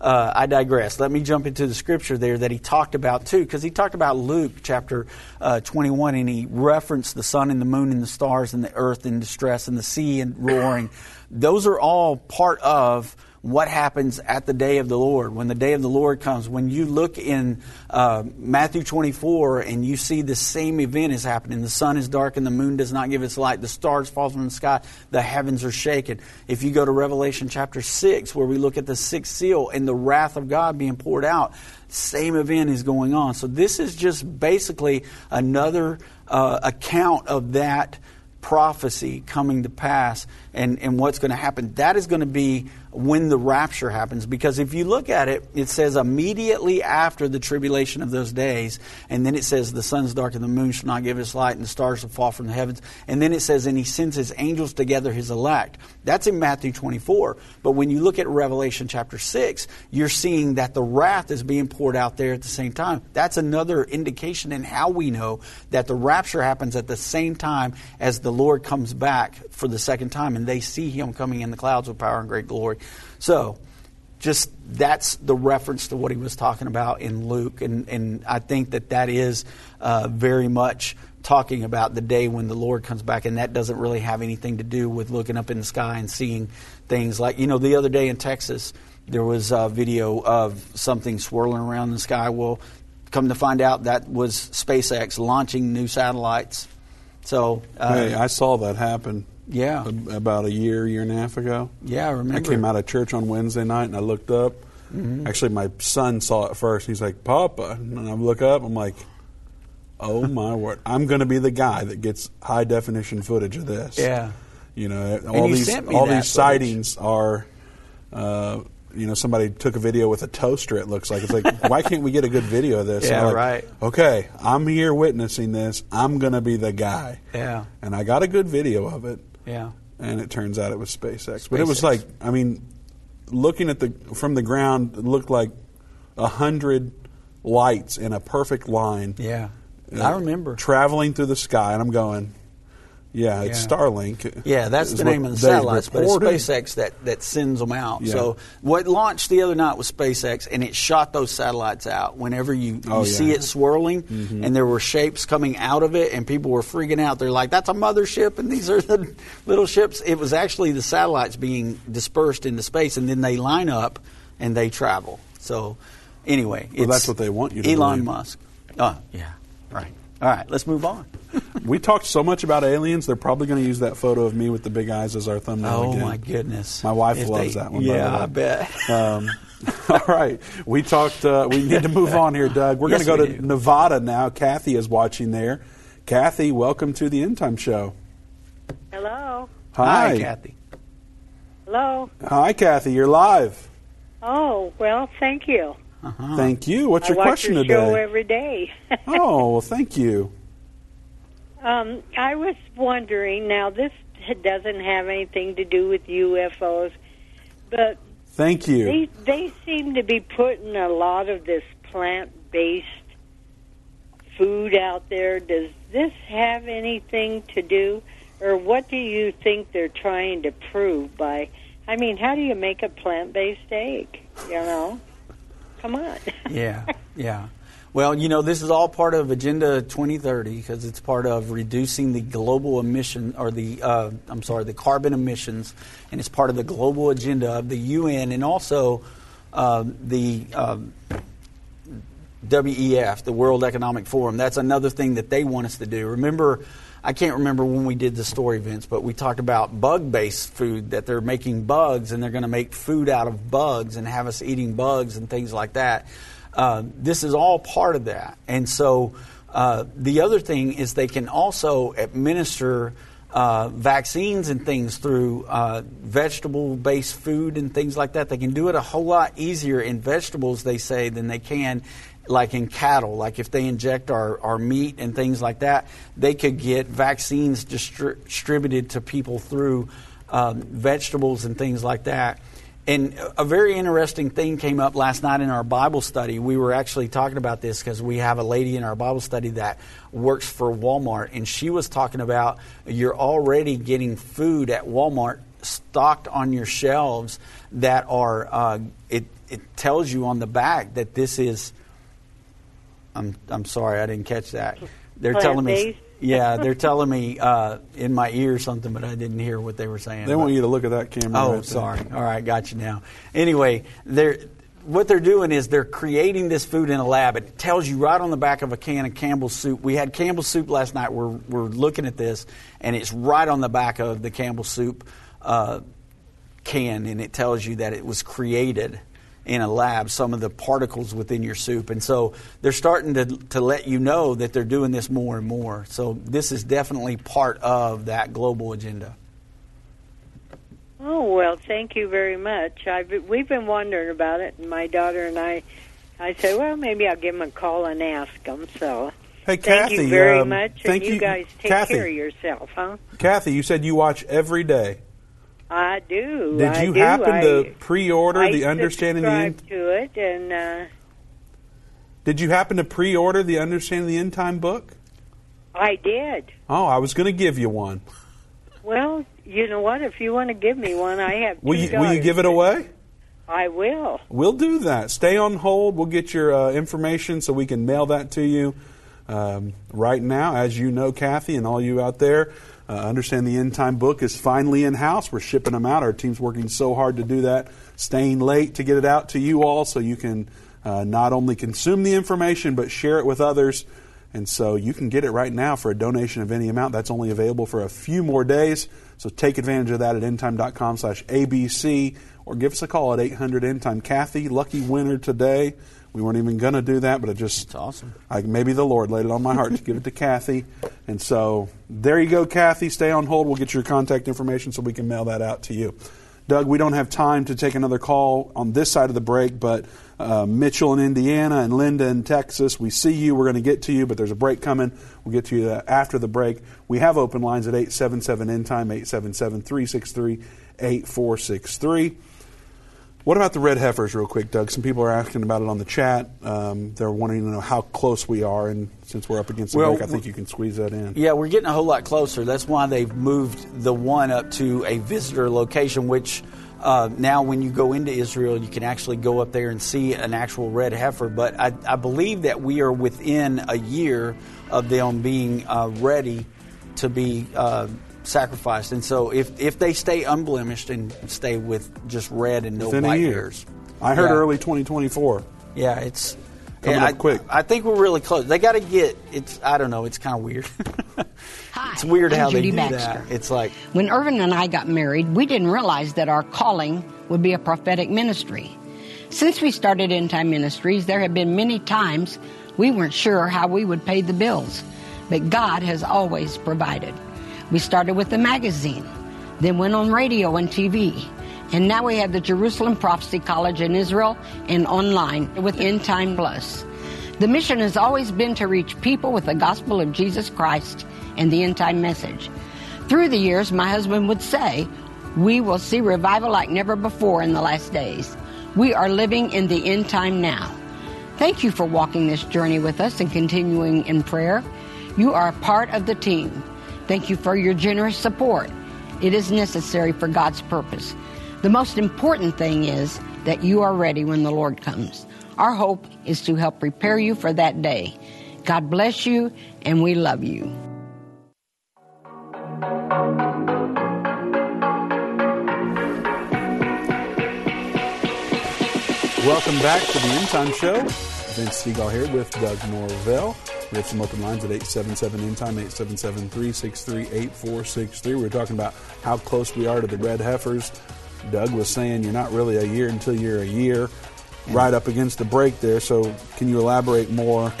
uh, I digress. Let me jump into the scripture there that he talked about too, because he talked about Luke chapter uh, 21, and he referenced the sun and the moon and the stars and the earth in distress and the sea and roaring. Those are all part of what happens at the day of the Lord. When the day of the Lord comes, when you look in uh, Matthew 24 and you see the same event is happening, the sun is dark and the moon does not give its light, the stars fall from the sky, the heavens are shaken. If you go to Revelation chapter 6, where we look at the sixth seal and the wrath of God being poured out, same event is going on. So this is just basically another uh, account of that prophecy coming to pass and, and what's going to happen. That is going to be when the rapture happens. Because if you look at it, it says immediately after the tribulation of those days, and then it says the sun's dark and the moon shall not give its light, and the stars will fall from the heavens. And then it says, and he sends his angels to gather his elect. That's in Matthew 24. But when you look at Revelation chapter 6, you're seeing that the wrath is being poured out there at the same time. That's another indication in how we know that the rapture happens at the same time as the Lord comes back for the second time, and they see him coming in the clouds with power and great glory. So, just that's the reference to what he was talking about in Luke, and, and I think that that is uh, very much talking about the day when the Lord comes back, and that doesn't really have anything to do with looking up in the sky and seeing things like you know the other day in Texas there was a video of something swirling around the sky. Well, come to find out that was SpaceX launching new satellites. So, uh, hey, I saw that happen. Yeah. About a year, year and a half ago. Yeah, I remember. I came out of church on Wednesday night and I looked up. Mm-hmm. Actually, my son saw it first. He's like, Papa. And I look up, I'm like, oh my word. I'm going to be the guy that gets high definition footage of this. Yeah. You know, all these all these sightings are. Uh, you know, somebody took a video with a toaster. It looks like it's like, why can't we get a good video of this? Yeah, like, right. Okay, I'm here witnessing this. I'm going to be the guy. Yeah. And I got a good video of it. Yeah. And it turns out it was SpaceX. SpaceX. But it was like, I mean, looking at the from the ground, it looked like a hundred lights in a perfect line. Yeah. Uh, I remember traveling through the sky, and I'm going, yeah, it's yeah. Starlink. Yeah, that's the name of the satellites, but it's SpaceX that, that sends them out. Yeah. So what launched the other night was SpaceX, and it shot those satellites out. Whenever you, you oh, yeah. see it swirling, mm-hmm. and there were shapes coming out of it, and people were freaking out. They're like, "That's a mothership," and these are the little ships. It was actually the satellites being dispersed into space, and then they line up and they travel. So anyway, well, that's what they want you to. Elon believe. Musk. Oh yeah, right. All right, let's move on. we talked so much about aliens; they're probably going to use that photo of me with the big eyes as our thumbnail. Oh again. my goodness! My wife if loves they, that one. Yeah, I bet. Um, all right, we talked. Uh, we need to move on here, Doug. We're yes, going to go to do. Nevada now. Kathy is watching there. Kathy, welcome to the End Time Show. Hello. Hi, Hi Kathy. Hello. Hi, Kathy. You're live. Oh well, thank you. Uh-huh. Thank you. What's your I question your today? Show every day. oh, well, thank you. Um, I was wondering. Now, this doesn't have anything to do with UFOs, but thank you. They they seem to be putting a lot of this plant-based food out there. Does this have anything to do, or what do you think they're trying to prove by? I mean, how do you make a plant-based egg? You know. Come on. yeah, yeah. Well, you know, this is all part of Agenda 2030 because it's part of reducing the global emission, or the, uh, I'm sorry, the carbon emissions, and it's part of the global agenda of the UN and also uh, the um, WEF, the World Economic Forum. That's another thing that they want us to do. Remember, I can't remember when we did the story events, but we talked about bug based food, that they're making bugs and they're going to make food out of bugs and have us eating bugs and things like that. Uh, this is all part of that. And so uh, the other thing is they can also administer uh, vaccines and things through uh, vegetable based food and things like that. They can do it a whole lot easier in vegetables, they say, than they can like in cattle, like if they inject our, our meat and things like that, they could get vaccines distri- distributed to people through um, vegetables and things like that. and a very interesting thing came up last night in our Bible study. We were actually talking about this because we have a lady in our Bible study that works for Walmart, and she was talking about you're already getting food at Walmart stocked on your shelves that are, uh, it, it tells you on the back that this is, I'm, I'm sorry, I didn't catch that. They're telling me yeah, they're telling me uh, in my ear something, but I didn't hear what they were saying. They but, want you to look at that camera. Oh, right sorry. All right, got you now. Anyway, they're what they're doing is they're creating this food in a lab. It tells you right on the back of a can of Campbell's soup. We had Campbell's soup last night. We're, we're looking at this, and it's right on the back of the Campbell's soup uh, can, and it tells you that it was created in a lab some of the particles within your soup. And so they're starting to, to let you know that they're doing this more and more. So this is definitely part of that global agenda. Oh, well, thank you very much. I've, we've been wondering about it, and my daughter and I, I said, well, maybe I'll give them a call and ask them. So Hey, thank Kathy. you very um, much, thank and you, guys take Kathy, care of yourself, huh? Kathy, you said you watch every day. I do. Did I you do. happen I, to pre-order I the Understanding the End? to it, and uh, Did you happen to pre-order the Understanding the End Time book? I did. Oh, I was going to give you one. Well, you know what? If you want to give me one, I have. Will you, will you give it away? I will. We'll do that. Stay on hold. We'll get your uh, information so we can mail that to you um, right now. As you know, Kathy, and all you out there, uh, understand the end time book is finally in house. We're shipping them out. Our team's working so hard to do that, staying late to get it out to you all so you can uh, not only consume the information but share it with others. And so you can get it right now for a donation of any amount. That's only available for a few more days. So take advantage of that at endtime.com slash ABC or give us a call at 800 endtime. Kathy, lucky winner today. We weren't even going to do that, but it just It's awesome. I, maybe the Lord laid it on my heart to give it to Kathy. And so there you go, Kathy. Stay on hold. We'll get your contact information so we can mail that out to you. Doug, we don't have time to take another call on this side of the break, but uh, Mitchell in Indiana and Linda in Texas, we see you. We're going to get to you, but there's a break coming. We'll get to you uh, after the break. We have open lines at 877 End Time, 877 363 8463. What about the red heifers, real quick, Doug? Some people are asking about it on the chat. Um, they're wanting to know how close we are, and since we're up against the Well, break, I think you can squeeze that in. Yeah, we're getting a whole lot closer. That's why they've moved the one up to a visitor location, which uh, now when you go into Israel, you can actually go up there and see an actual red heifer. But I, I believe that we are within a year of them being uh, ready to be uh, sacrificed. And so if, if they stay unblemished and stay with just red and no Within a white year. hairs. I heard Yeah. early 2024. Yeah, it's Coming yeah, up I, quick. I think we're really close. They got to get it's. I don't know. It's kind of weird. it's weird I'm how Judy they do Baxter. that. It's like When Irvin and I got married, we didn't realize that our calling would be a prophetic ministry. Since we started End Time Ministries, there have been many times we weren't sure how we would pay the bills, but God has always provided. We started with the magazine, then went on radio and TV, and now we have the Jerusalem Prophecy College in Israel and online with End Time Plus. The mission has always been to reach people with the gospel of Jesus Christ and the end time message. Through the years, my husband would say, We will see revival like never before in the last days. We are living in the end time now. Thank you for walking this journey with us and continuing in prayer. You are part of the team. Thank you for your generous support. It is necessary for God's purpose. The most important thing is that you are ready when the Lord comes. Our hope is to help prepare you for that day. God bless you, and we love you. Welcome back to the End Time Show. Vince Stegall here with Doug Norvell. We have some open lines at 877 End Time, 877 363 8463. We were talking about how close we are to the red heifers. Doug was saying you're not really a year until you're a year, right up against the break there. So, can you elaborate more?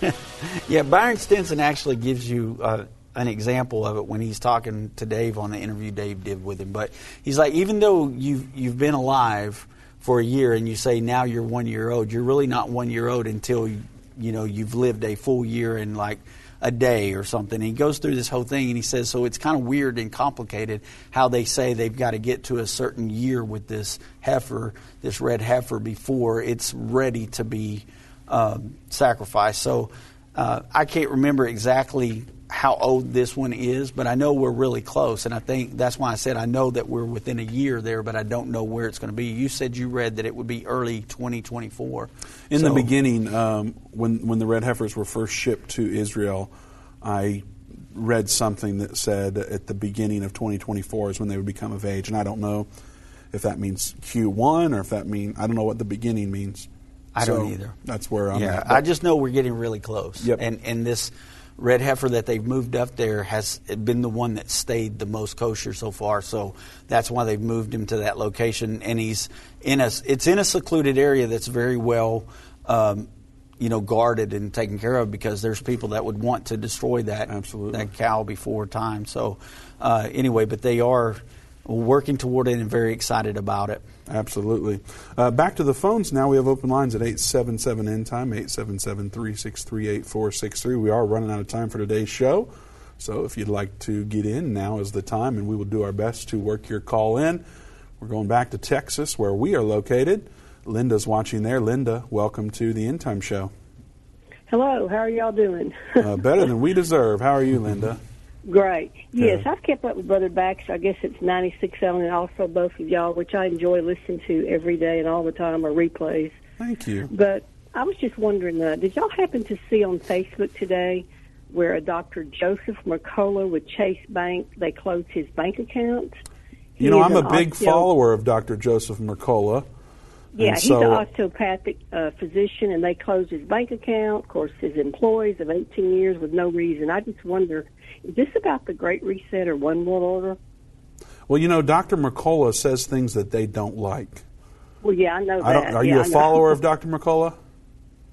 yeah, Byron Stinson actually gives you uh, an example of it when he's talking to Dave on the interview Dave did with him. But he's like, even though you've you've been alive for a year and you say now you're one year old, you're really not one year old until you know you've lived a full year and like a day or something. And he goes through this whole thing and he says, so it's kind of weird and complicated how they say they've got to get to a certain year with this heifer, this red heifer, before it's ready to be um, sacrificed. So uh, I can't remember exactly how old this one is, but I know we're really close, and I think that's why I said I know that we're within a year there, but I don't know where it's going to be. You said you read that it would be early 2024. In so, the beginning, um, when when the red heifers were first shipped to Israel, I read something that said at the beginning of 2024 is when they would become of age, and I don't know if that means Q1 or if that means I don't know what the beginning means. I so don't either. That's where I'm yeah, at. I just know we're getting really close. Yep. And and this red heifer that they've moved up there has been the one that stayed the most kosher so far. So that's why they've moved him to that location. And he's in a it's in a secluded area that's very well. Um, you know, guarded and taken care of because there's people that would want to destroy that Absolutely. that cow before time. So, uh, anyway, but they are working toward it and very excited about it. Absolutely. Uh, back to the phones now. We have open lines at 877 End Time, 877 363 8463. We are running out of time for today's show. So if you'd like to get in, now is the time, and we will do our best to work your call in. We're going back to Texas, where we are located. Linda's watching there. Linda, welcome to the End Time Show. Hello, how are y'all doing? uh, better than we deserve. How are you, Linda? Great. Yes, I've kept up with Brother Baxter. I guess it's 96.7 and also both of y'all, which I enjoy listening to every day and all the time, or replays. Thank you. But I was just wondering, uh, did y'all happen to see on Facebook today where a Dr. Joseph Mercola with Chase Bank, they closed his bank account? He you know, I'm a big follower of Dr. Joseph Mercola. Yeah, he's so, an osteopathic uh, physician, and they closed his bank account. Of course, his employees of 18 years with no reason. I just wonder is this about the Great Reset or One World Order? Well, you know, Dr. McCullough says things that they don't like. Well, yeah, I know that. I are yeah, you a follower of Dr. McCullough?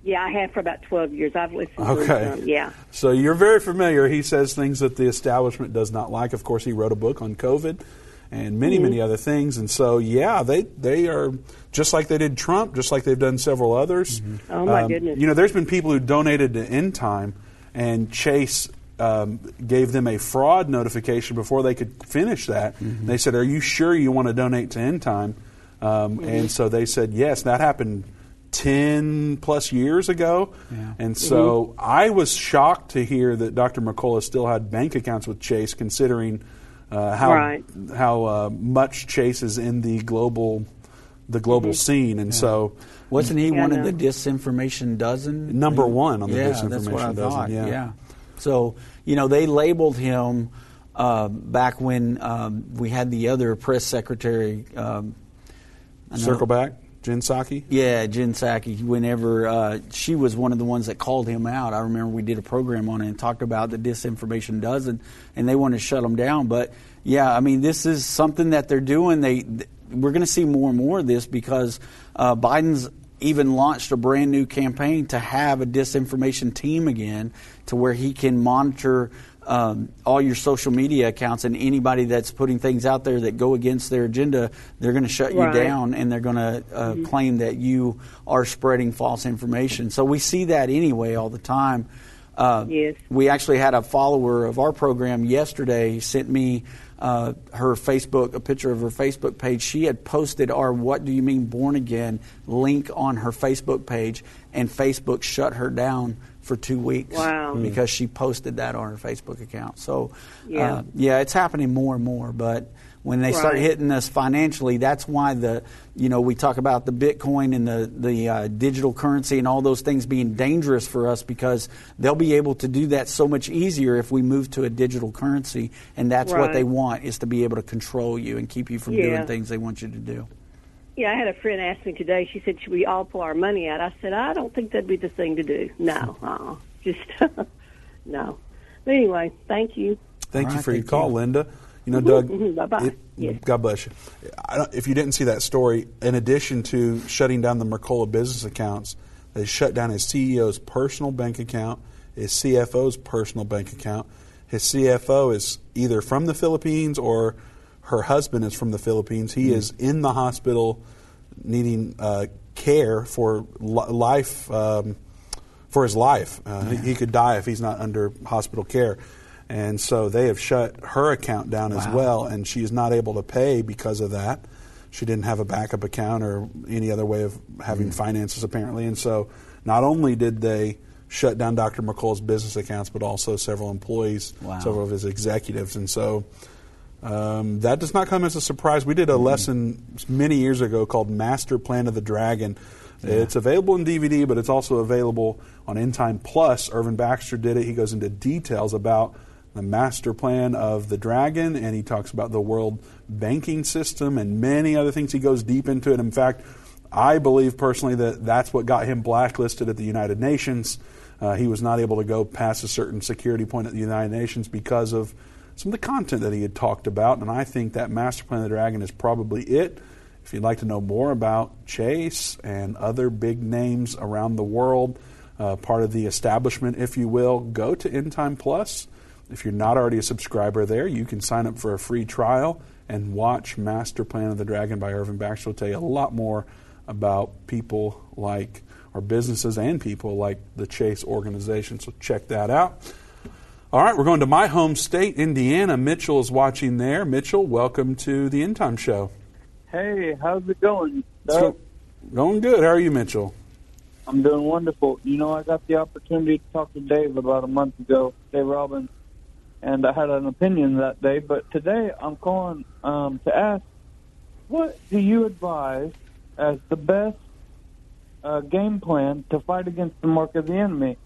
Yeah, I have for about 12 years. I've listened okay. to him. Yeah. So you're very familiar. He says things that the establishment does not like. Of course, he wrote a book on COVID and many, mm-hmm. many other things. And so, yeah, they, they are just like they did Trump, just like they've done several others. Mm-hmm. Oh, my um, goodness. You know, there's been people who donated to End Time, and Chase um, gave them a fraud notification before they could finish that. Mm-hmm. They said, "Are you sure you want to donate to End Time?" Um, mm-hmm. And so they said, "Yes." That happened ten plus years ago, yeah. and so mm-hmm. I was shocked to hear that Dr. McCullough still had bank accounts with Chase, considering uh, how right. how uh, much Chase is in the global the global mm-hmm. scene, and yeah. so. Wasn't he yeah, one of the disinformation dozen? Number one on the yeah, disinformation that's what I dozen. Thought. yeah. So, you know, they labeled him uh, back when um, we had the other press secretary. Um, Circle back? Jen Psaki? Yeah, Jen Psaki. Whenever uh, she was one of the ones that called him out, I remember we did a program on it and talked about the disinformation dozen, and they wanted to shut him down. But yeah, I mean, this is something that they're doing. They we're going to see more and more of this because uh, Biden's even launched a brand new campaign to have a disinformation team again to where he can monitor um, all your social media accounts and anybody that's putting things out there that go against their agenda, they're going to shut right. you down and they're going to uh, mm-hmm. claim that you are spreading false information. So we see that anyway all the time. Uh, yes. We actually had a follower of our program yesterday sent me uh, her Facebook, a picture of her Facebook page. She had posted our "What Do You Mean Born Again" link on her Facebook page, and Facebook shut her down for two weeks. Wow! Because she posted that on her Facebook account. So, yeah, uh, yeah, it's happening more and more. But when they right. start hitting us financially, that's why the you know we talk about the Bitcoin and the the uh, digital currency and all those things being dangerous for us because they'll be able to do that so much easier if we move to a digital currency, and that's right. what they want is to be able to control you and keep you from yeah. doing things they want you to do. Yeah, I had a friend ask me today. She said, "Should we all pull our money out?" I said, "I don't think that'd be the thing to do. No, uh-uh. just no." But anyway, thank you. Thank all you right, for your call, you. Linda. You know, Doug. Mm-hmm, bye It, God bless you. if you didn't see that story, in addition to shutting down the Mercola business accounts, they shut down his CEO's personal bank account, his CFO's personal bank account. His CFO is either from the Philippines or her husband is from the Philippines. He mm-hmm. is in the hospital needing uh, care for li- life. Um, for his life. Uh, yeah. he, he, could die if he's not under hospital care. And so they have shut her account down wow. as well, and she is not able to pay because of that. She didn't have a backup account or any other way of having mm. finances, apparently. And so not only did they shut down Dr. McCall's business accounts, but also several employees, wow. several of his executives. And so um, that does not come as a surprise. We did a mm. lesson many years ago called Master Plan of the Dragon. Yeah. It's available in DVD, but it's also available on End Time Plus. Irvin Baxter did it. He goes into details about the master plan of the dragon, and he talks about the world banking system and many other things. He goes deep into it. In fact, I believe personally that that's what got him blacklisted at the United Nations. Uh, he was not able to go past a certain security point at the United Nations because of some of the content that he had talked about. And I think that Master Plan of the Dragon is probably it. If you'd like to know more about Chase and other big names around the world, uh, part of the establishment, if you will, go to End Time Plus. If you're not already a subscriber there, you can sign up for a free trial and watch Master Plan of the Dragon by Irvin Baxter. will tell you a lot more about people like, or businesses and people like the Chase organization. So check that out. All right, we're going to my home state, Indiana. Mitchell is watching there. Mitchell, welcome to the End Time Show. Hey, how's it going? Go, going good. How are you, Mitchell? I'm doing wonderful. You know, I got the opportunity to talk to Dave about a month ago, Dave Robbins, and I had an opinion that day. But today I'm calling um, to ask, what do you advise as the best uh, game plan to fight against the mark of the enemy?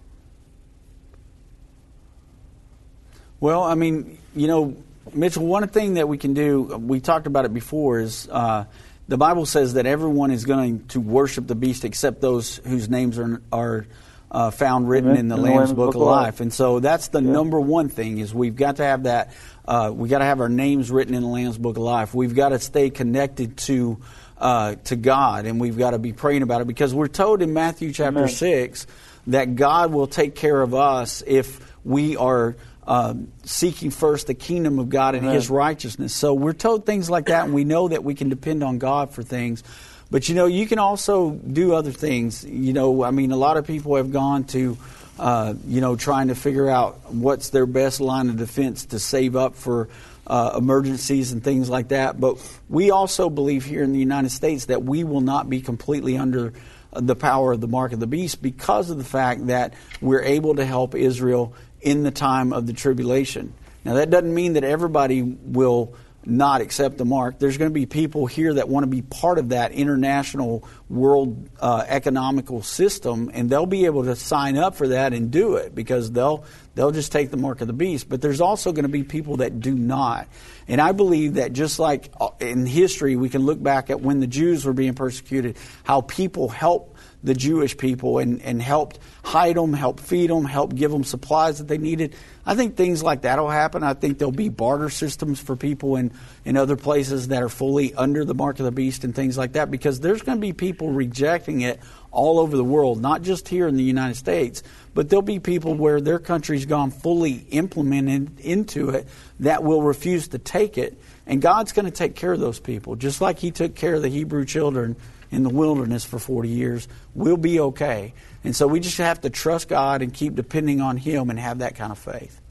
Well, I mean, you know, Mitchell, one thing that we can do, we talked about it before, is uh, the Bible says that everyone is going to worship the beast except those whose names are, are uh, found written in the, in the Lamb's, Book, of Life. And so that's the yeah. number one thing is we've got to have that. Uh, we got to have our names written in the Lamb's Book of Life. We've got to stay connected to uh, to God, and we've got to be praying about it because we're told in Matthew chapter Amen. six that God will take care of us if we are. Uh, seeking first the kingdom of God and Amen. His righteousness. So we're told things like that, and we know that we can depend on God for things. But you know, you can also do other things. You know, I mean, a lot of people have gone to, uh, you know, trying to figure out what's their best line of defense to save up for uh, emergencies and things like that. But we also believe here in the United States that we will not be completely under the power of the mark of the beast because of the fact that we're able to help Israel in the time of the tribulation. Now, that doesn't mean that everybody will not accept the mark. There's going to be people here that want to be part of that international world uh, economical system, and they'll be able to sign up for that and do it because they'll they'll just take the mark of the beast. But there's also going to be people that do not, and I believe that just like uh, in history, we can look back at when the Jews were being persecuted, how people helped the Jewish people and, and helped hide them, help feed them, help give them supplies that they needed. I think things like that will happen. I think there'll be barter systems for people in, in other places that are fully under the mark of the beast and things like that because there's going to be people rejecting it all over the world, not just here in the United States, but there'll be people where their country's gone fully implemented into it that will refuse to take it. And God's going to take care of those people, just like He took care of the Hebrew children in the wilderness for 40 years. We'll be okay. And so we just have to trust God and keep depending on Him and have that kind of faith.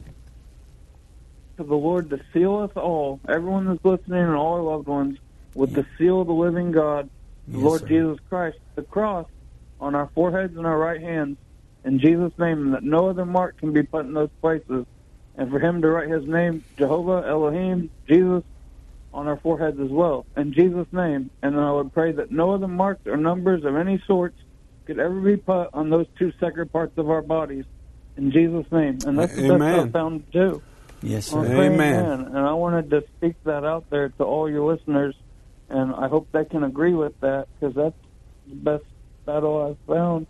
To the Lord to seal us all, everyone that's listening and all our loved ones, with yeah. the seal of the living God, the yes, Lord sir. Jesus Christ, the cross on our foreheads and our right hands, in Jesus' name, and that no other mark can be put in those places. And for Him to write His name, Jehovah, Elohim, Jesus, on our foreheads as well, in Jesus' name. And then I would pray that no other marks or numbers of any sorts could ever be put on those two sacred parts of our bodies, in Jesus' name. And that's the best I found to do. Yes, sir. Amen. Amen. And I wanted to speak that out there to all your listeners, and I hope they can agree with that because that's the best battle I've found,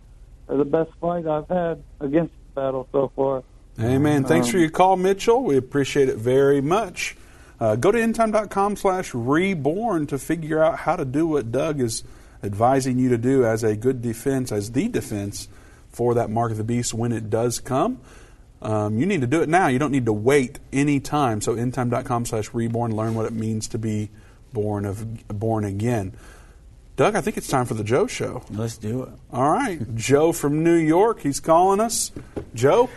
or the best fight I've had against the battle so far. Amen. Thanks um, for your call, Mitchell. We appreciate it very much. Uh, go to endtime.com slash reborn to figure out how to do what Doug is advising you to do as a good defense, as the defense for that mark of the beast when it does come. Um, you need to do it now. You don't need to wait any time. So endtime.com slash reborn, learn what it means to be born of born again. Doug, I think it's time for the Joe Show. Let's do it. All right. Joe from New York, he's calling us. Joe,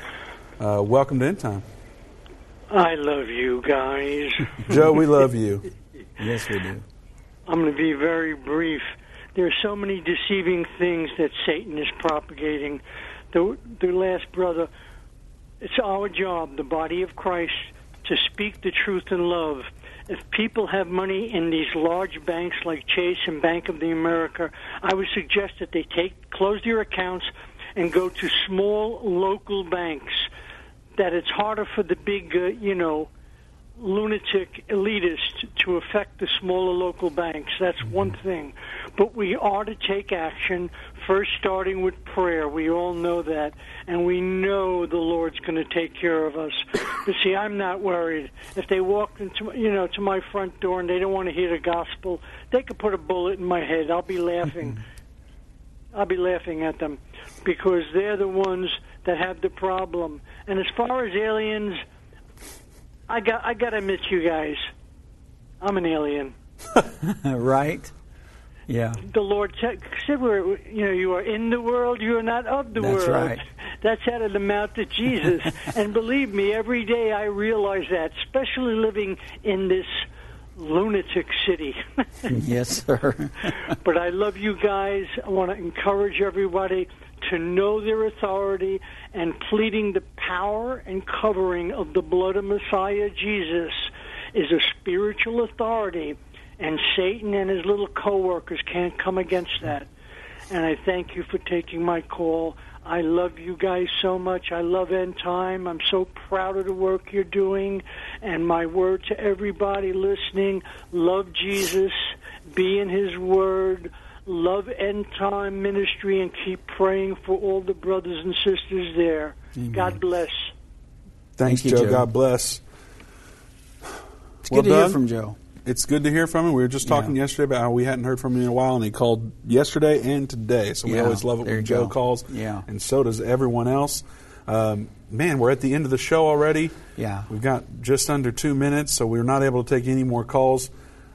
uh, welcome to End Time. I love you guys. Joe, we love you. yes, we do. I'm going to be very brief. There are so many deceiving things that Satan is propagating. The, the last brother, it's our job, the body of Christ, to speak the truth in love. If people have money in these large banks like Chase and Bank of the America, I would suggest that they take close their accounts and go to small local banks. That it's harder for the big, uh, you know, lunatic elitist to affect the smaller local banks. That's one thing. But we are to take action, first starting with prayer. We all know that. And we know the Lord's going to take care of us. But see, I'm not worried. If they walk into, you know, to my front door and they don't want to hear the gospel, they could put a bullet in my head. I'll be laughing. I'll be laughing at them because they're the ones that have the problem. And as far as aliens, I got I got to admit, you guys, I'm an alien. right? Yeah. The Lord said, we're, you know, you are in the world, you are not of the That's world. right. That's out of the mouth of Jesus. and believe me, every day I realize that, especially living in this lunatic city. yes, sir. but I love you guys. I want to encourage everybody to know their authority and pleading the power and covering of the blood of Messiah Jesus is a spiritual authority, and Satan and his little coworkers can't come against that. And I thank you for taking my call. I love you guys so much. I love End Time. I'm so proud of the work you're doing. And my word to everybody listening love Jesus, be in His Word, love End Time Ministry, and keep praying for all the brothers and sisters there. God bless. Thanks, Thank you, Joe. Joe. God bless. It's good to hear from Joe. It's good to hear from him. We were just talking yesterday about how we hadn't heard from him in a while, and he called yesterday and today. So we Yeah, always love it when Joe go. calls. Yeah. And so does everyone else. Um, man, we're at the end of the show already. Yeah. We've got just under two minutes, so we're not able to take any more calls.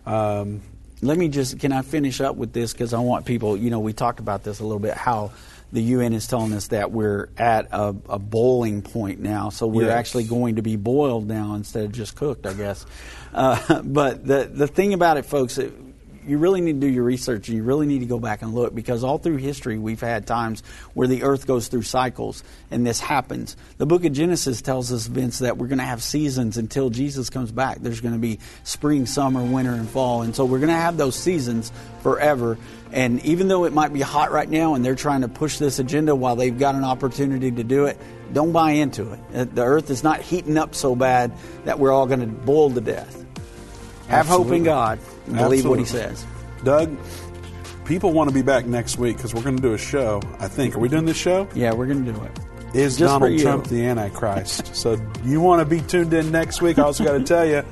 Um, Let me just, can I finish up with this? Because I want people, you know, we talked about this a little bit, how the UN is telling us that we're at a, a boiling point now. So we're Yes. actually going to be boiled now instead of just cooked, I guess. Uh, but the, the thing about it, folks, it, you really need to do your research and you really need to go back and look because all through history we've had times where the earth goes through cycles and this happens. The book of Genesis tells us, Vince, that we're going to have seasons until Jesus comes back. There's going to be spring, summer, winter, and fall. And so we're going to have those seasons forever. And even though it might be hot right now and they're trying to push this agenda while they've got an opportunity to do it, don't buy into it. Uh, The earth is not heating up so bad that we're all going to boil to death. Have hope in God. Believe what He says. Doug, people want to be back next week because we're going to do a show. I think. Are we doing this show? Yeah, we're going to do it. Is Just Donald. Trump the Antichrist? so you want to be tuned in next week. I also got to tell you,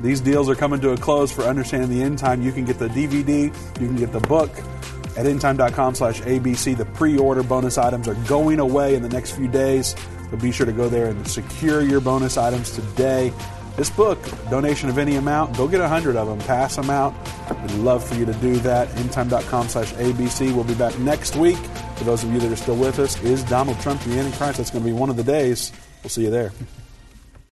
these deals are coming to a close for Understanding the End Time. You can get the DVD, you can get the book at endtime.com slash ABC. The pre-order bonus items are going away in the next few days. So be sure to go there and secure your bonus items today. This book, donation of any amount, go get a hundred of them, pass them out. We'd love for you to do that. Endtime.com slash ABC. We'll be back next week. For those of you that are still with us, is Donald Trump the Antichrist? That's going to be one of the days. We'll see you there.